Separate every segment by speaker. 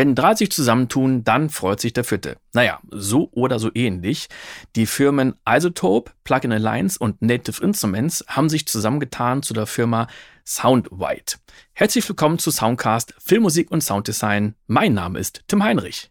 Speaker 1: Wenn drei sich zusammentun, dann freut sich der vierte. Naja, so oder so ähnlich. Die Firmen Isotope, Plugin Alliance und Native Instruments haben sich zusammengetan zu der Firma Soundwhite. Herzlich willkommen zu Soundcast Filmmusik und Sounddesign. Mein Name ist Tim Heinrich.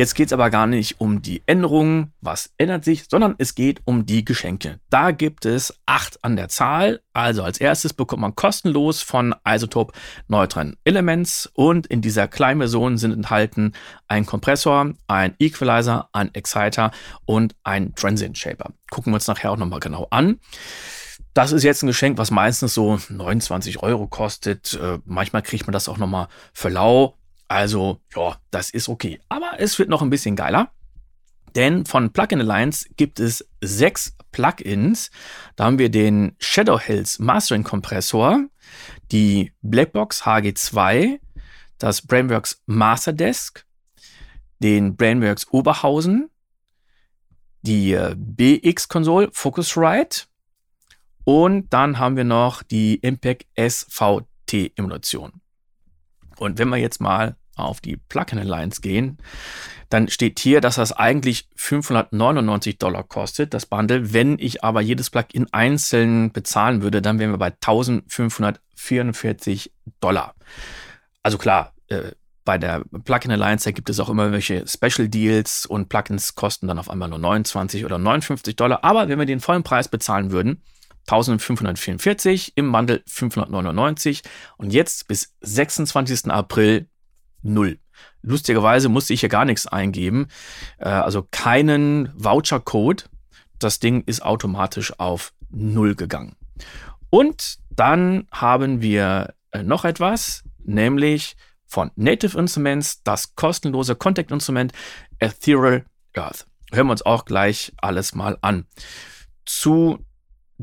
Speaker 1: Jetzt geht es aber gar nicht um die Änderungen, was ändert sich, sondern es geht um die Geschenke. Da gibt es acht an der Zahl. Also als erstes bekommt man kostenlos von Isotope Neutron Elements und in dieser kleinen Version sind enthalten ein Kompressor, ein Equalizer, ein Exciter und ein Transient Shaper. Gucken wir uns nachher auch nochmal genau an. Das ist jetzt ein Geschenk, was meistens so 29 Euro kostet. Äh, manchmal kriegt man das auch nochmal für lau. Also, ja, das ist okay. Aber es wird noch ein bisschen geiler. Denn von Plugin Alliance gibt es sechs Plugins. Da haben wir den Shadow Hills Mastering Kompressor, die Blackbox HG2, das Brainworks Master Desk, den Brainworks Oberhausen, die äh, BX Console Focusrite und dann haben wir noch die Impact SVT Emulation. Und wenn wir jetzt mal auf die Plugin Alliance gehen, dann steht hier, dass das eigentlich 599 Dollar kostet, das Bundle. Wenn ich aber jedes Plugin einzeln bezahlen würde, dann wären wir bei 1544 Dollar. Also klar, äh, bei der Plugin Alliance, da gibt es auch immer welche Special Deals und Plugins kosten dann auf einmal nur 29 oder 59 Dollar. Aber wenn wir den vollen Preis bezahlen würden, 1544, im Bundle 599 und jetzt bis 26. April null. Lustigerweise musste ich hier gar nichts eingeben, äh, also keinen Voucher-Code. Das Ding ist automatisch auf null gegangen. Und dann haben wir äh, noch etwas, nämlich von Native Instruments das kostenlose Contact-Instrument Ethereal Earth. Hören wir uns auch gleich alles mal an. Zu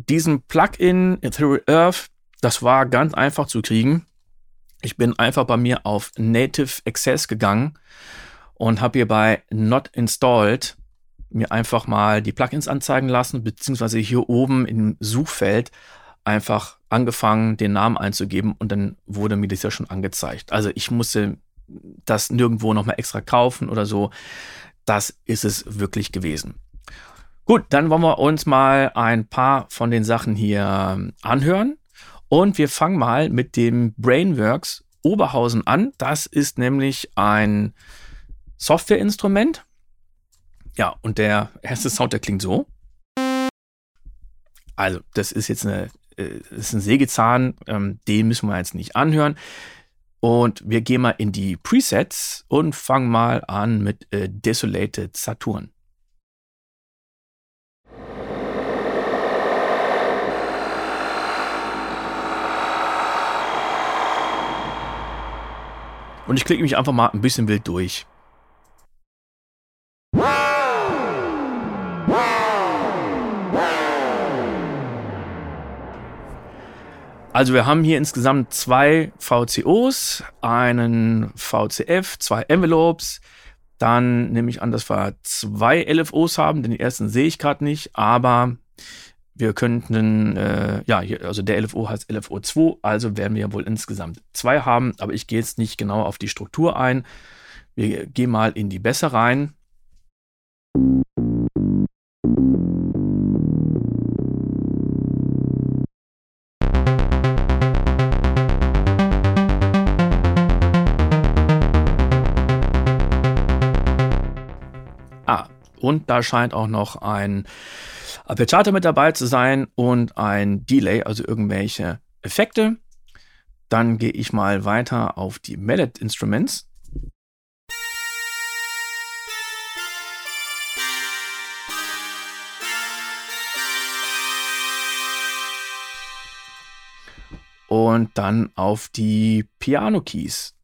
Speaker 1: diesem Plugin Ethereal Earth, das war ganz einfach zu kriegen. Ich bin einfach bei mir auf Native Access gegangen und habe hier bei Not Installed mir einfach mal die Plugins anzeigen lassen, beziehungsweise hier oben im Suchfeld einfach angefangen, den Namen einzugeben und dann wurde mir das ja schon angezeigt. Also ich musste das nirgendwo nochmal extra kaufen oder so. Das ist es wirklich gewesen. Gut, dann wollen wir uns mal ein paar von den Sachen hier anhören. Und wir fangen mal mit dem Brainworks Oberhausen an. Das ist nämlich ein Softwareinstrument. Ja, und der erste Sound, der klingt so. Also, das ist jetzt eine, äh, ist ein Sägezahn, ähm, den müssen wir jetzt nicht anhören. Und wir gehen mal in die Presets und fangen mal an mit äh, Desolated Saturn. Und ich klicke mich einfach mal ein bisschen wild durch. Also wir haben hier insgesamt zwei VCOs, einen VCF, zwei Envelopes. Dann nehme ich an, dass wir zwei LFOs haben. Den ersten sehe ich gerade nicht, aber wir könnten, äh, ja, hier, also der LFO heißt LFO 2, also werden wir wohl insgesamt zwei haben, aber ich gehe jetzt nicht genau auf die Struktur ein. Wir gehen mal in die Bässe rein. Ah, und da scheint auch noch ein Arpeggiato mit dabei zu sein und ein Delay, also irgendwelche Effekte. Dann gehe ich mal weiter auf die Mallet Instruments. Und dann auf die Piano Keys.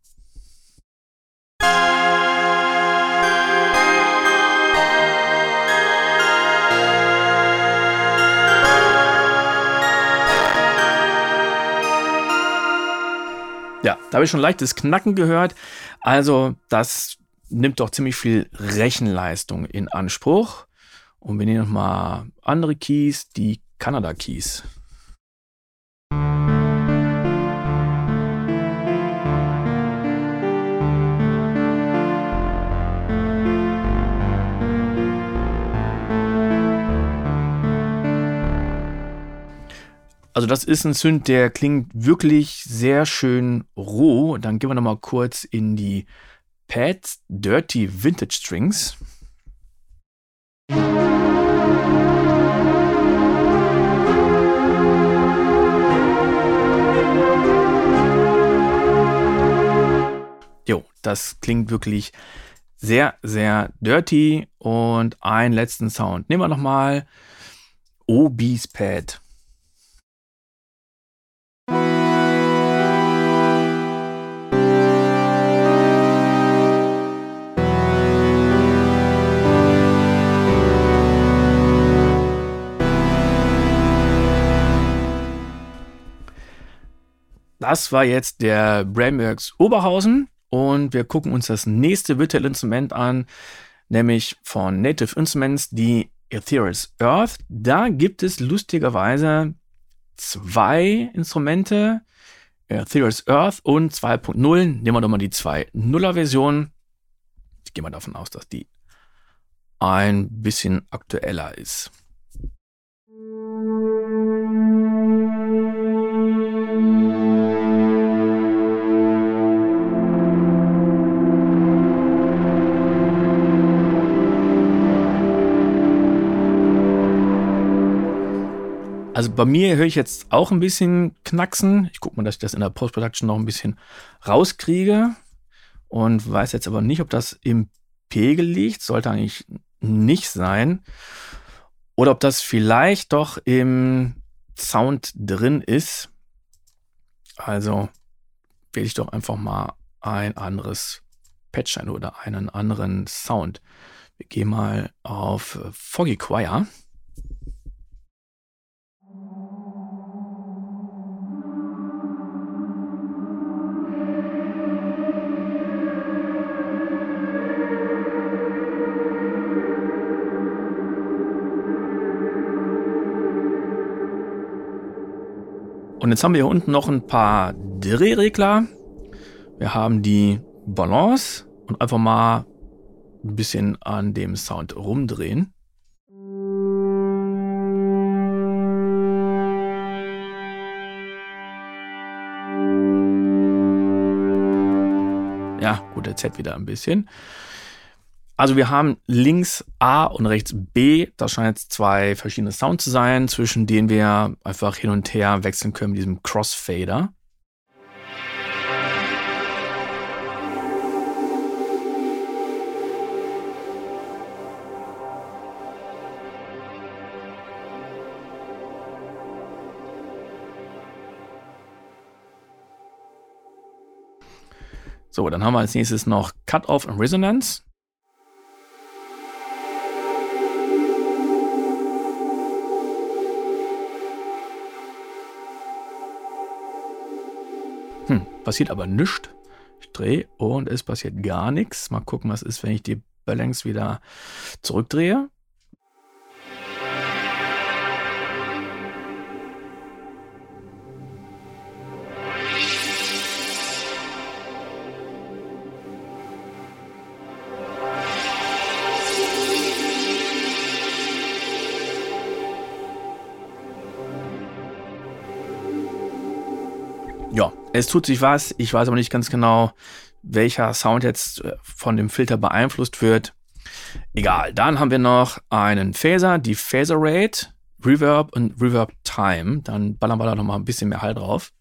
Speaker 1: Ja, da habe ich schon leichtes Knacken gehört. Also das nimmt doch ziemlich viel Rechenleistung in Anspruch. Und wir nehmen nochmal andere Keys, die Kanada Also das ist ein Synth, der klingt wirklich sehr schön roh. Dann gehen wir nochmal kurz in die Pads Dirty Vintage Strings. Jo, das klingt wirklich sehr, sehr dirty. Und einen letzten Sound. Nehmen wir nochmal OB's Pad. Das war jetzt der Brainworks Oberhausen und wir gucken uns das nächste Virtual Instrument an, nämlich von Native Instruments, die Ethereal's Earth. Da gibt es lustigerweise zwei Instrumente, Ethereal's Earth und 2.0. Nehmen wir doch mal die 2.0er Version. Ich gehe mal davon aus, dass die ein bisschen aktueller ist. Also bei mir höre ich jetzt auch ein bisschen knacksen. Ich gucke mal, dass ich das in der Post-Production noch ein bisschen rauskriege. Und weiß jetzt aber nicht, ob das im Pegel liegt. Sollte eigentlich nicht sein. Oder ob das vielleicht doch im Sound drin ist. Also wähle ich doch einfach mal ein anderes Patch ein oder einen anderen Sound. Wir gehen mal auf Foggy Choir. Und jetzt haben wir hier unten noch ein paar Drehregler. Wir haben die Balance und einfach mal ein bisschen an dem Sound rumdrehen. Ja, gut, der Z wieder ein bisschen. Also wir haben links A und rechts B. Das scheinen jetzt zwei verschiedene Sounds zu sein, zwischen denen wir einfach hin und her wechseln können mit diesem Crossfader. So, dann haben wir als nächstes noch Cut-Off und Resonance. Passiert aber nichts. Ich drehe und es passiert gar nichts. Mal gucken, was ist, wenn ich die Balance wieder zurückdrehe. Es tut sich was. Ich weiß aber nicht ganz genau, welcher Sound jetzt äh, von dem Filter beeinflusst wird. Egal. Dann haben wir noch einen Phaser, die Phaser Rate, Reverb und Reverb Time. Dann ballern wir da noch mal ein bisschen mehr Hall drauf.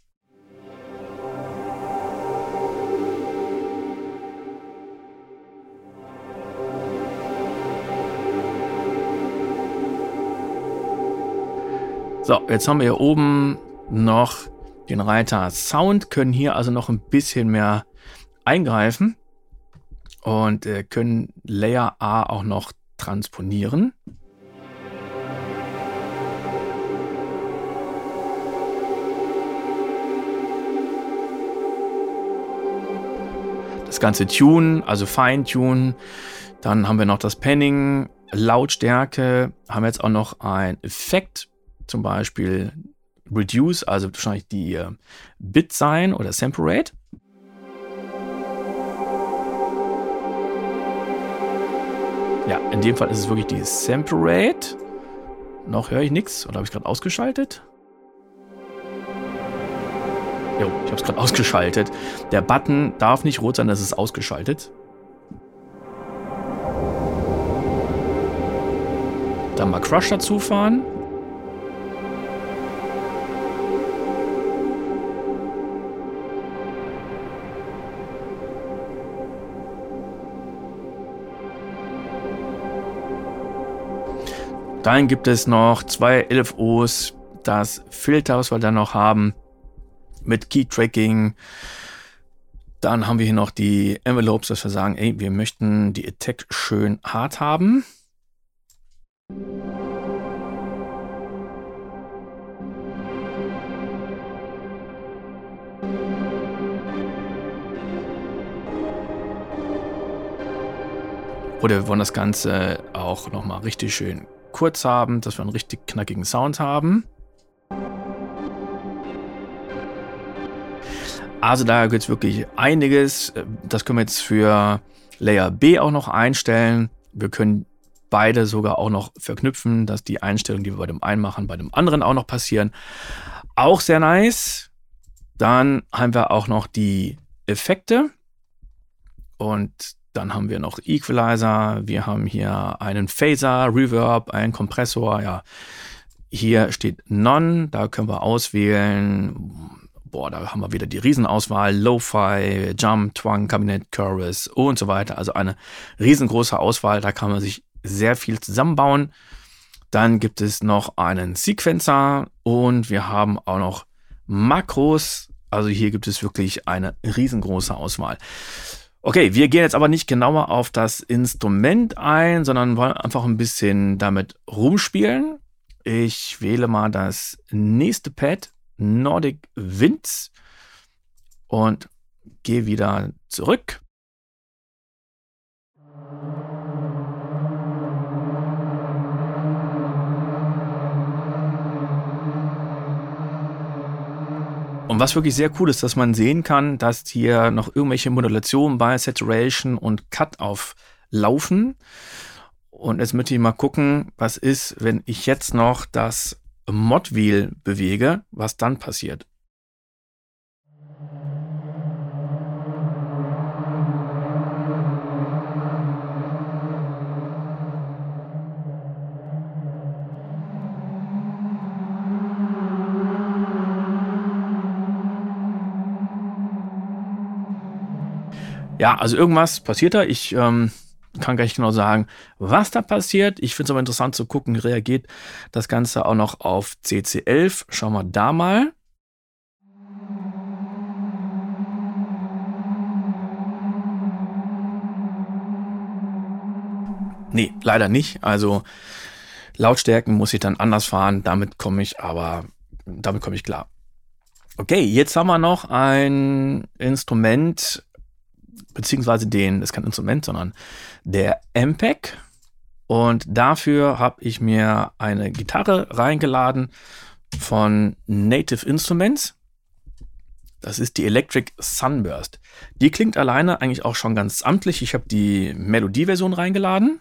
Speaker 1: So, jetzt haben wir hier oben noch den Reiter Sound, können hier also noch ein bisschen mehr eingreifen und äh, können Layer A auch noch transponieren. Das ganze Tune, also Fine-Tune. Dann haben wir noch das Panning Lautstärke haben jetzt auch noch ein Effekt, zum Beispiel Reduce, also wahrscheinlich die äh, Bit sein oder Sample Rate. Ja, in dem Fall ist es wirklich die Sample Rate. Noch höre ich nichts. Oder habe ich gerade ausgeschaltet? Jo, ich habe es gerade ausgeschaltet. Der Button darf nicht rot sein, das ist ausgeschaltet. Dann mal Crush dazu fahren. Dann gibt es noch zwei LFOs, das Filter, was wir dann noch haben, mit Key Tracking. Dann haben wir hier noch die Envelopes, dass wir sagen, ey, wir möchten die Attack schön hart haben. Oder wir wollen das Ganze auch nochmal richtig schön kurz haben, dass wir einen richtig knackigen Sound haben. Also da gibt es wirklich einiges. Das können wir jetzt für Layer B auch noch einstellen. Wir können beide sogar auch noch verknüpfen, dass die Einstellungen, die wir bei dem einen machen, bei dem anderen auch noch passieren. Auch sehr nice. Dann haben wir auch noch die Effekte. Und dann haben wir noch Equalizer, wir haben hier einen Phaser, Reverb, einen Kompressor, ja. Hier steht None, da können wir auswählen. Boah, da haben wir wieder die Riesenauswahl, Lo-Fi, Jump, Twang, Kabinett, Chorus und so weiter. Also eine riesengroße Auswahl, da kann man sich sehr viel zusammenbauen. Dann gibt es noch einen Sequencer und wir haben auch noch Makros. Also hier gibt es wirklich eine riesengroße Auswahl. Okay, wir gehen jetzt aber nicht genauer auf das Instrument ein, sondern wollen einfach ein bisschen damit rumspielen. Ich wähle mal das nächste Pad, Nordic Winds, und gehe wieder zurück. Und was wirklich sehr cool ist, dass man sehen kann, dass hier noch irgendwelche Modulationen bei Saturation und Cut auflaufen. Und jetzt möchte ich mal gucken, was ist, wenn ich jetzt noch das Mod Wheel bewege, was dann passiert. Ja, also irgendwas passiert da. Ich ähm, kann gar nicht genau sagen, was da passiert. Ich finde es aber interessant zu gucken, reagiert das Ganze auch noch auf CC11. Schauen wir da mal. Nee, leider nicht. Also Lautstärken muss ich dann anders fahren. Damit komme ich aber, damit komme ich klar. Okay, jetzt haben wir noch ein Instrument, beziehungsweise den, das ist kein Instrument, sondern der MPEG. Und dafür habe ich mir eine Gitarre reingeladen von Native Instruments. Das ist die Electric Sunburst. Die klingt alleine eigentlich auch schon ganz amtlich. Ich habe die Melodieversion reingeladen.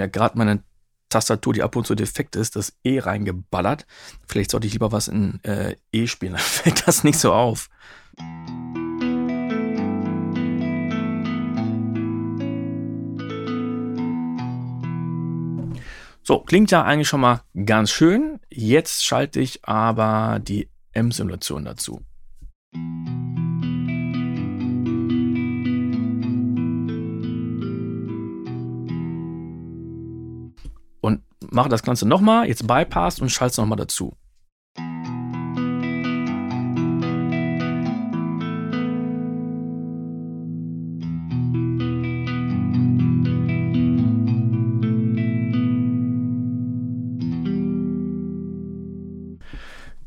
Speaker 1: mir gerade meine Tastatur, die ab und zu defekt ist, das E reingeballert. Vielleicht sollte ich lieber was in äh, E spielen, dann fällt das nicht so auf. So, klingt ja eigentlich schon mal ganz schön. Jetzt schalte ich aber die M-Simulation dazu. Mache das Ganze nochmal, jetzt Bypass und schalte es nochmal dazu.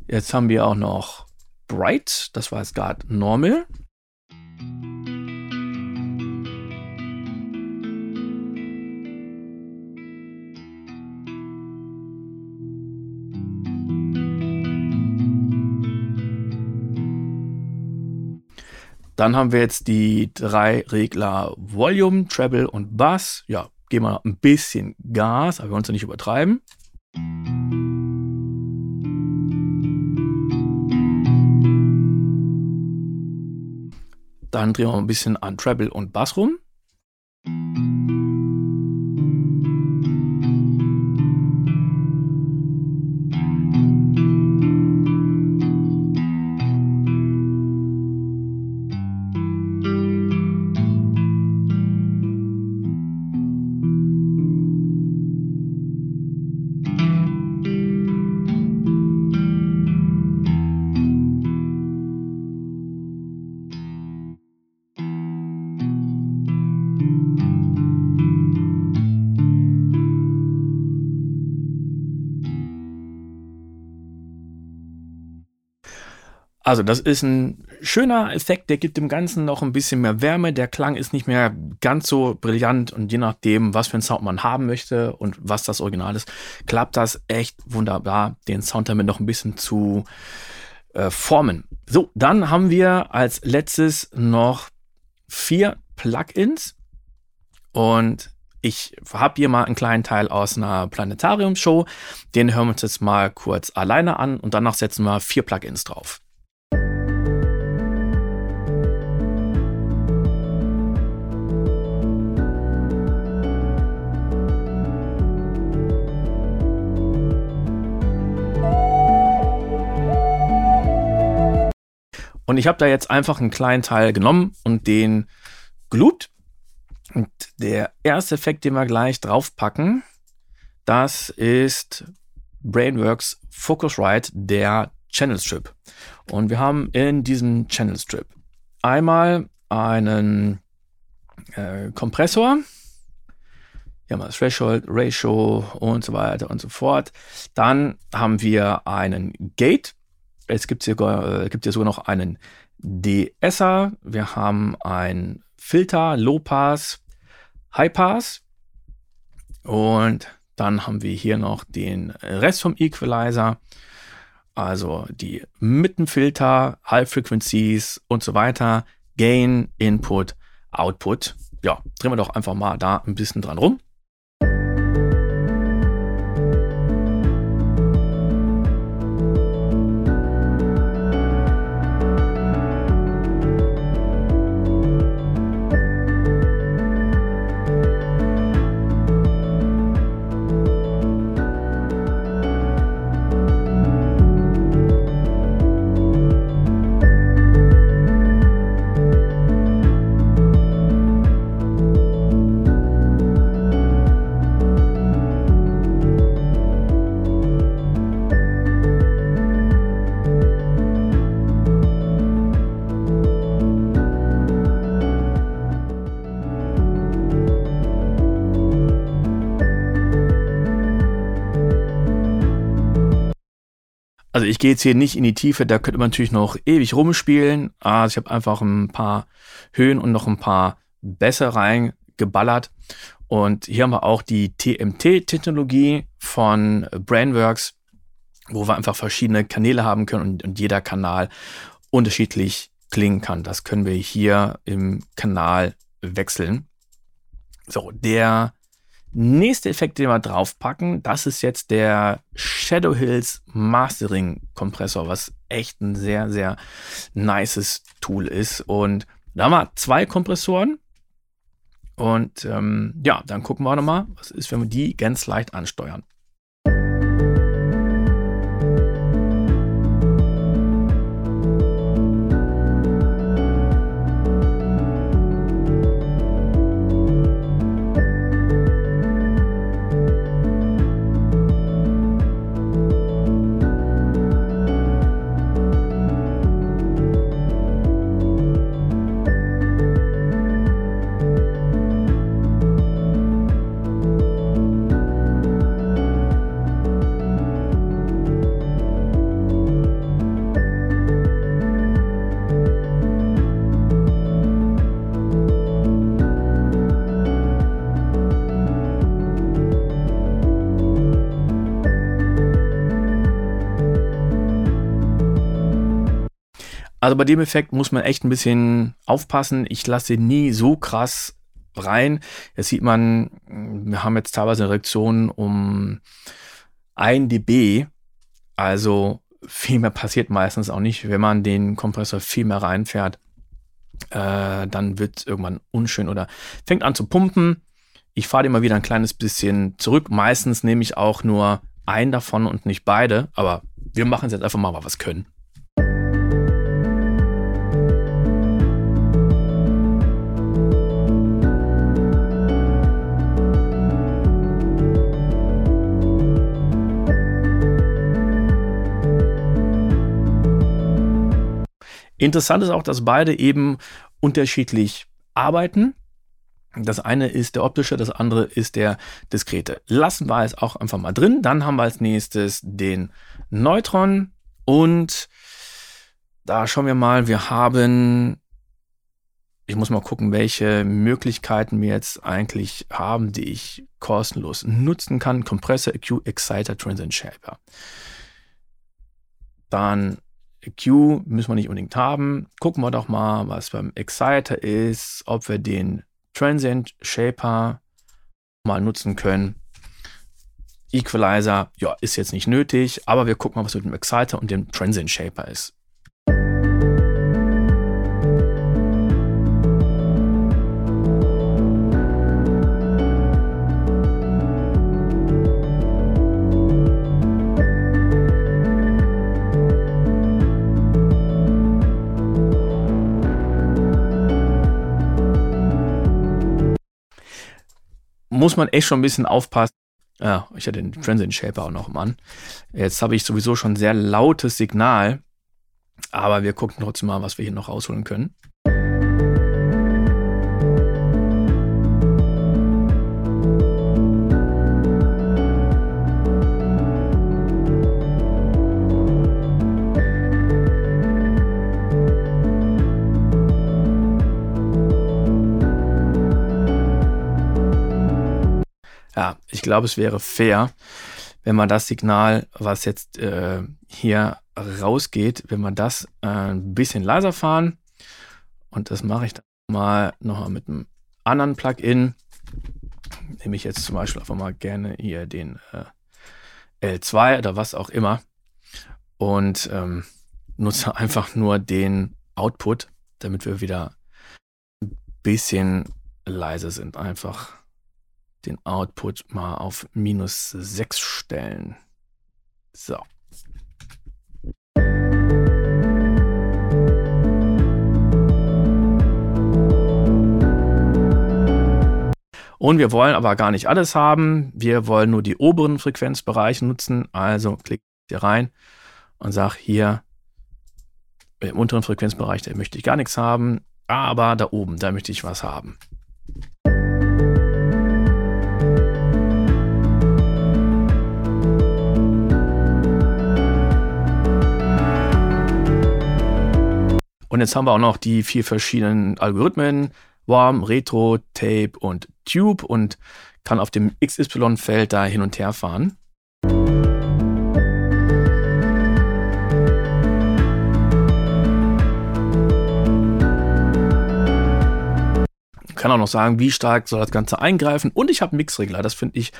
Speaker 1: Jetzt haben wir auch noch Bright, das war jetzt gerade Normal. Dann haben wir jetzt die drei Regler Volume, Treble und Bass. Ja, geben wir ein bisschen Gas, aber wir wollen es ja nicht übertreiben. Dann drehen wir ein bisschen an Treble und Bass rum. Also das ist ein schöner Effekt, der gibt dem Ganzen noch ein bisschen mehr Wärme. Der Klang ist nicht mehr ganz so brillant und je nachdem, was für einen Sound man haben möchte und was das Original ist, klappt das echt wunderbar, den Sound damit noch ein bisschen zu äh, formen. So, dann haben wir als letztes noch vier Plugins und ich habe hier mal einen kleinen Teil aus einer Planetarium-Show. Den hören wir uns jetzt mal kurz alleine an und danach setzen wir vier Plugins drauf. Und ich habe da jetzt einfach einen kleinen Teil genommen und den geloopt. Und der erste Effekt, den wir gleich draufpacken, das ist Brainworks Focusrite, der Channel Strip. Und wir haben in diesem Channel Strip einmal einen äh, Kompressor, hier haben wir das Threshold, Ratio und so weiter und so fort. Dann haben wir einen Gate, es gibt hier, äh, gibt hier sogar noch einen DSer. Wir haben ein Filter, Low Pass, High Pass. Und dann haben wir hier noch den Rest vom Equalizer. Also die Mittenfilter, High Frequencies und so weiter. Gain, Input, Output. Ja, drehen wir doch einfach mal da ein bisschen dran rum. Gehe jetzt hier nicht in die Tiefe, da könnte man natürlich noch ewig rumspielen. Also ich habe einfach ein paar Höhen und noch ein paar Bässe reingeballert. Und hier haben wir auch die TMT-Technologie von Brainworks, wo wir einfach verschiedene Kanäle haben können und, und jeder Kanal unterschiedlich klingen kann. Das können wir hier im Kanal wechseln. So, der Nächster Effekt, den wir draufpacken, das ist jetzt der Shadow Hills Mastering Kompressor, was echt ein sehr, sehr nices Tool ist. Und da haben wir zwei Kompressoren. Und ähm, ja, dann gucken wir nochmal, was ist, wenn wir die ganz leicht ansteuern. Also bei dem Effekt muss man echt ein bisschen aufpassen. Ich lasse nie so krass rein. Jetzt sieht man, wir haben jetzt teilweise Reaktionen um 1 dB. Also viel mehr passiert meistens auch nicht, wenn man den Kompressor viel mehr reinfährt. Äh, dann wird es irgendwann unschön oder fängt an zu pumpen. Ich fahre immer wieder ein kleines bisschen zurück. Meistens nehme ich auch nur einen davon und nicht beide. Aber wir machen es jetzt einfach mal, was können. Interessant ist auch, dass beide eben unterschiedlich arbeiten. Das eine ist der optische, das andere ist der diskrete. Lassen wir es auch einfach mal drin. Dann haben wir als nächstes den Neutron und da schauen wir mal, wir haben, ich muss mal gucken, welche Möglichkeiten wir jetzt eigentlich haben, die ich kostenlos nutzen kann. Compressor, EQ, Exciter, Transient Shaper. Dann Q müssen wir nicht unbedingt haben. Gucken wir doch mal, was beim Exciter ist, ob wir den Transient Shaper mal nutzen können. Equalizer, ja, ist jetzt nicht nötig, aber wir gucken mal, was mit dem Exciter und dem Transient Shaper ist. Muss man echt schon ein bisschen aufpassen. Ja, ich hatte den Transient Shaper auch noch im An. Jetzt habe ich sowieso schon sehr lautes Signal, aber wir gucken trotzdem mal, was wir hier noch rausholen können. Glaube, es wäre fair, wenn man das Signal, was jetzt äh, hier rausgeht, wenn man das äh, ein bisschen leiser fahren. Und das mache ich dann mal nochmal mit einem anderen Plugin. Nehme ich jetzt zum Beispiel einfach mal gerne hier den äh, L2 oder was auch immer. Und ähm, nutze einfach nur den Output, damit wir wieder ein bisschen leise sind. Einfach den Output mal auf minus 6 stellen. So. Und wir wollen aber gar nicht alles haben. Wir wollen nur die oberen Frequenzbereiche nutzen. Also klick hier rein und sag hier im unteren Frequenzbereich, da möchte ich gar nichts haben. Aber da oben, da möchte ich was haben. Und jetzt haben wir auch noch die vier verschiedenen Algorithmen, Warm, Retro, Tape und Tube und kann auf dem XY-Feld da hin und her fahren. kann auch noch sagen, wie stark soll das Ganze eingreifen. Und ich habe einen Mixregler. Das finde ich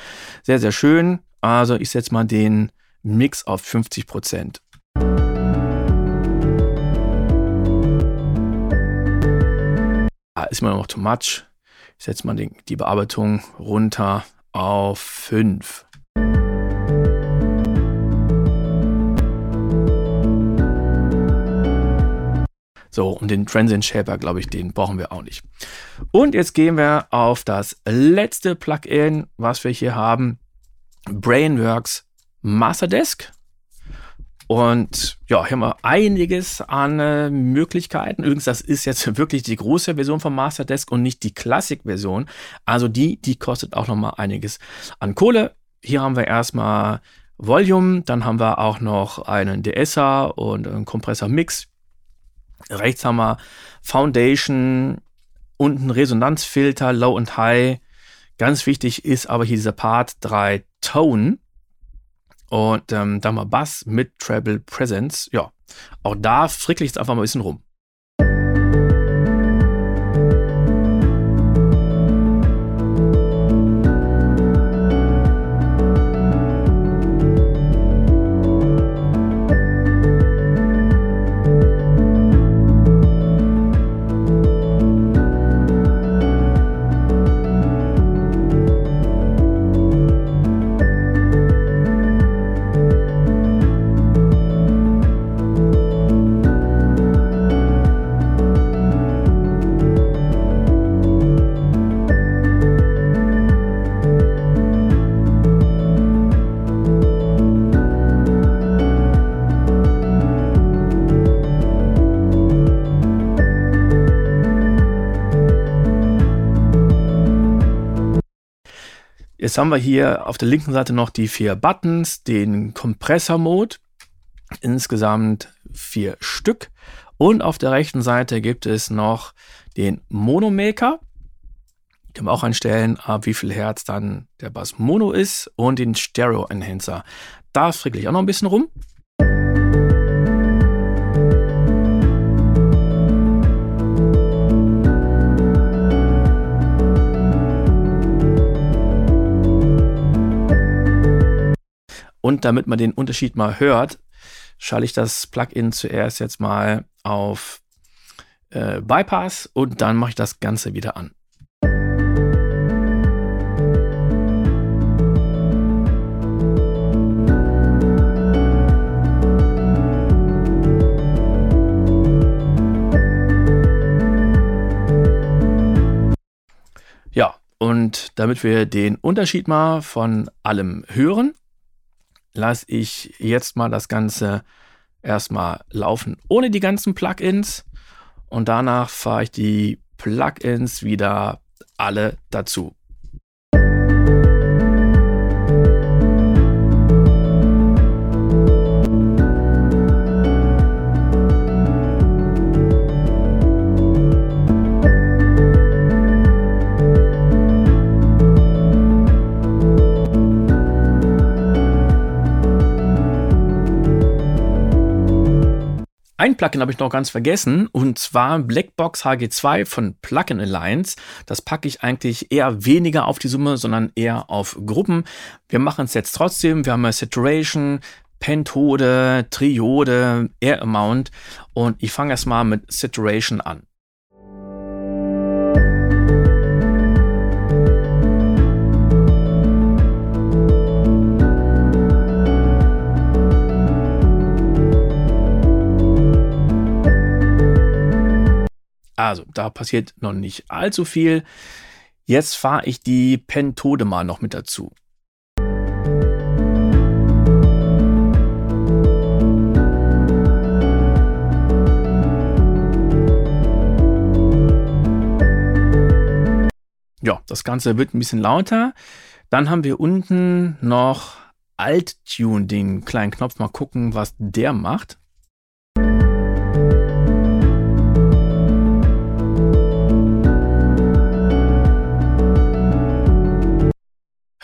Speaker 1: sehr, sehr schön. Also ich setze mal den Mix auf 50 Prozent. Ist mir noch too much. Ich setze mal die, die Bearbeitung runter auf 5. So, und den Transient Shaper, glaube ich, den brauchen wir auch nicht. Und jetzt gehen wir auf das letzte Plugin, was wir hier haben. Brainworks Masterdesk. Und ja, hier haben wir einiges an äh, Möglichkeiten. Übrigens, das ist jetzt wirklich die große Version vom Masterdesk und nicht die Classic-Version. Also die, die kostet auch nochmal einiges an Kohle. Hier haben wir erstmal Volume, dann haben wir auch noch einen DSer und einen Kompressor-Mix. Rechts haben wir Foundation, unten Resonanzfilter, Low und High. Ganz wichtig ist aber hier dieser Part 3 Tone. Und ähm, da mal Bass mit Treble Presence. Ja, auch da frickle ich es einfach mal ein bisschen rum. Jetzt haben wir hier auf der linken Seite noch die vier Buttons, den Kompressor-Mode, insgesamt vier Stück. Und auf der rechten Seite gibt es noch den Monomaker. Können wir auch einstellen, ab wie viel Hertz dann der Bass Mono ist und den Stereo Enhancer. Da frickle ich auch noch ein bisschen rum. Und damit man den Unterschied mal hört, schalte ich das Plugin zuerst jetzt mal auf äh, Bypass und dann mache ich das Ganze wieder an. Ja, und damit wir den Unterschied mal von allem hören, lasse ich jetzt mal das Ganze erstmal laufen ohne die ganzen Plugins und danach fahre ich die Plugins wieder alle dazu. Ein Plugin habe ich noch ganz vergessen und zwar Blackbox HG2 von Plugin Alliance. Das packe ich eigentlich eher weniger auf die Summe, sondern eher auf Gruppen. Wir machen es jetzt trotzdem. Wir haben ja Saturation, Pentode, Triode, Air Amount und ich fange erstmal mit Saturation an. Also, da passiert noch nicht allzu viel. Jetzt fahre ich die Pentode mal noch mit dazu. Ja, das Ganze wird ein bisschen lauter. Dann haben wir unten noch Alt-Tune, den kleinen Knopf. Mal gucken, was der macht.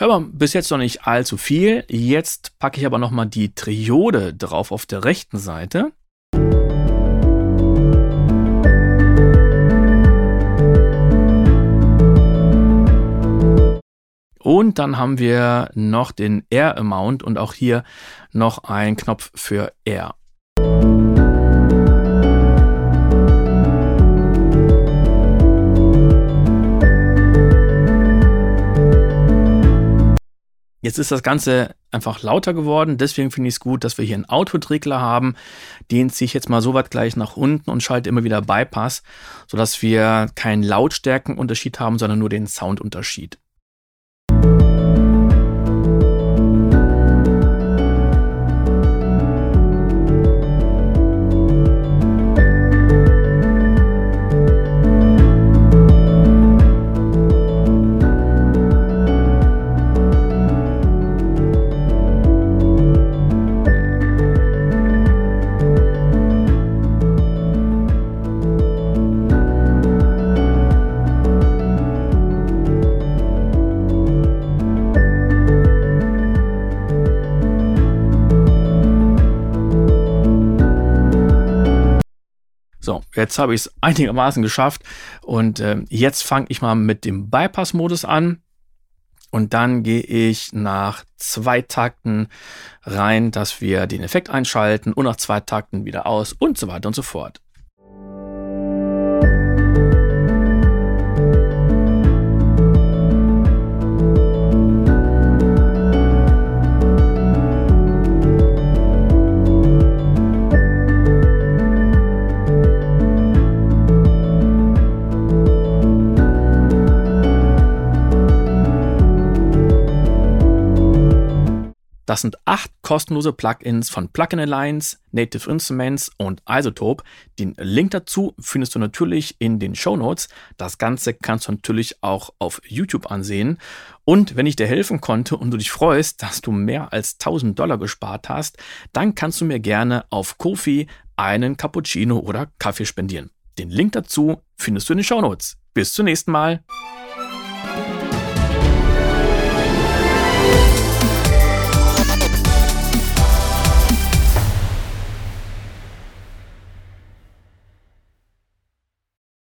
Speaker 1: Hör mal, bis jetzt noch nicht allzu viel. Jetzt packe ich aber nochmal die Triode drauf auf der rechten Seite. Und dann haben wir noch den Air Amount und auch hier noch einen Knopf für Air. Jetzt ist das Ganze einfach lauter geworden, deswegen finde ich es gut, dass wir hier einen Output-Regler haben. Den ziehe ich jetzt mal so weit gleich nach unten und schalte immer wieder Bypass, sodass wir keinen Lautstärkenunterschied haben, sondern nur den Soundunterschied. Jetzt habe ich es einigermaßen geschafft und äh, jetzt fange ich mal mit dem Bypass-Modus an. Und dann gehe ich nach zwei Takten rein, dass wir den Effekt einschalten und nach zwei Takten wieder aus und so weiter und so fort. Das sind acht kostenlose Plugins von Plugin Alliance, Native Instruments und Isotope. Den Link dazu findest du natürlich in den Show Notes. Das Ganze kannst du natürlich auch auf YouTube ansehen. Und wenn ich dir helfen konnte und du dich freust, dass du mehr als 1000 Dollar gespart hast, dann kannst du mir gerne auf Kofi einen Cappuccino oder Kaffee spendieren. Den Link dazu findest du in den Show Notes. Bis zum nächsten Mal.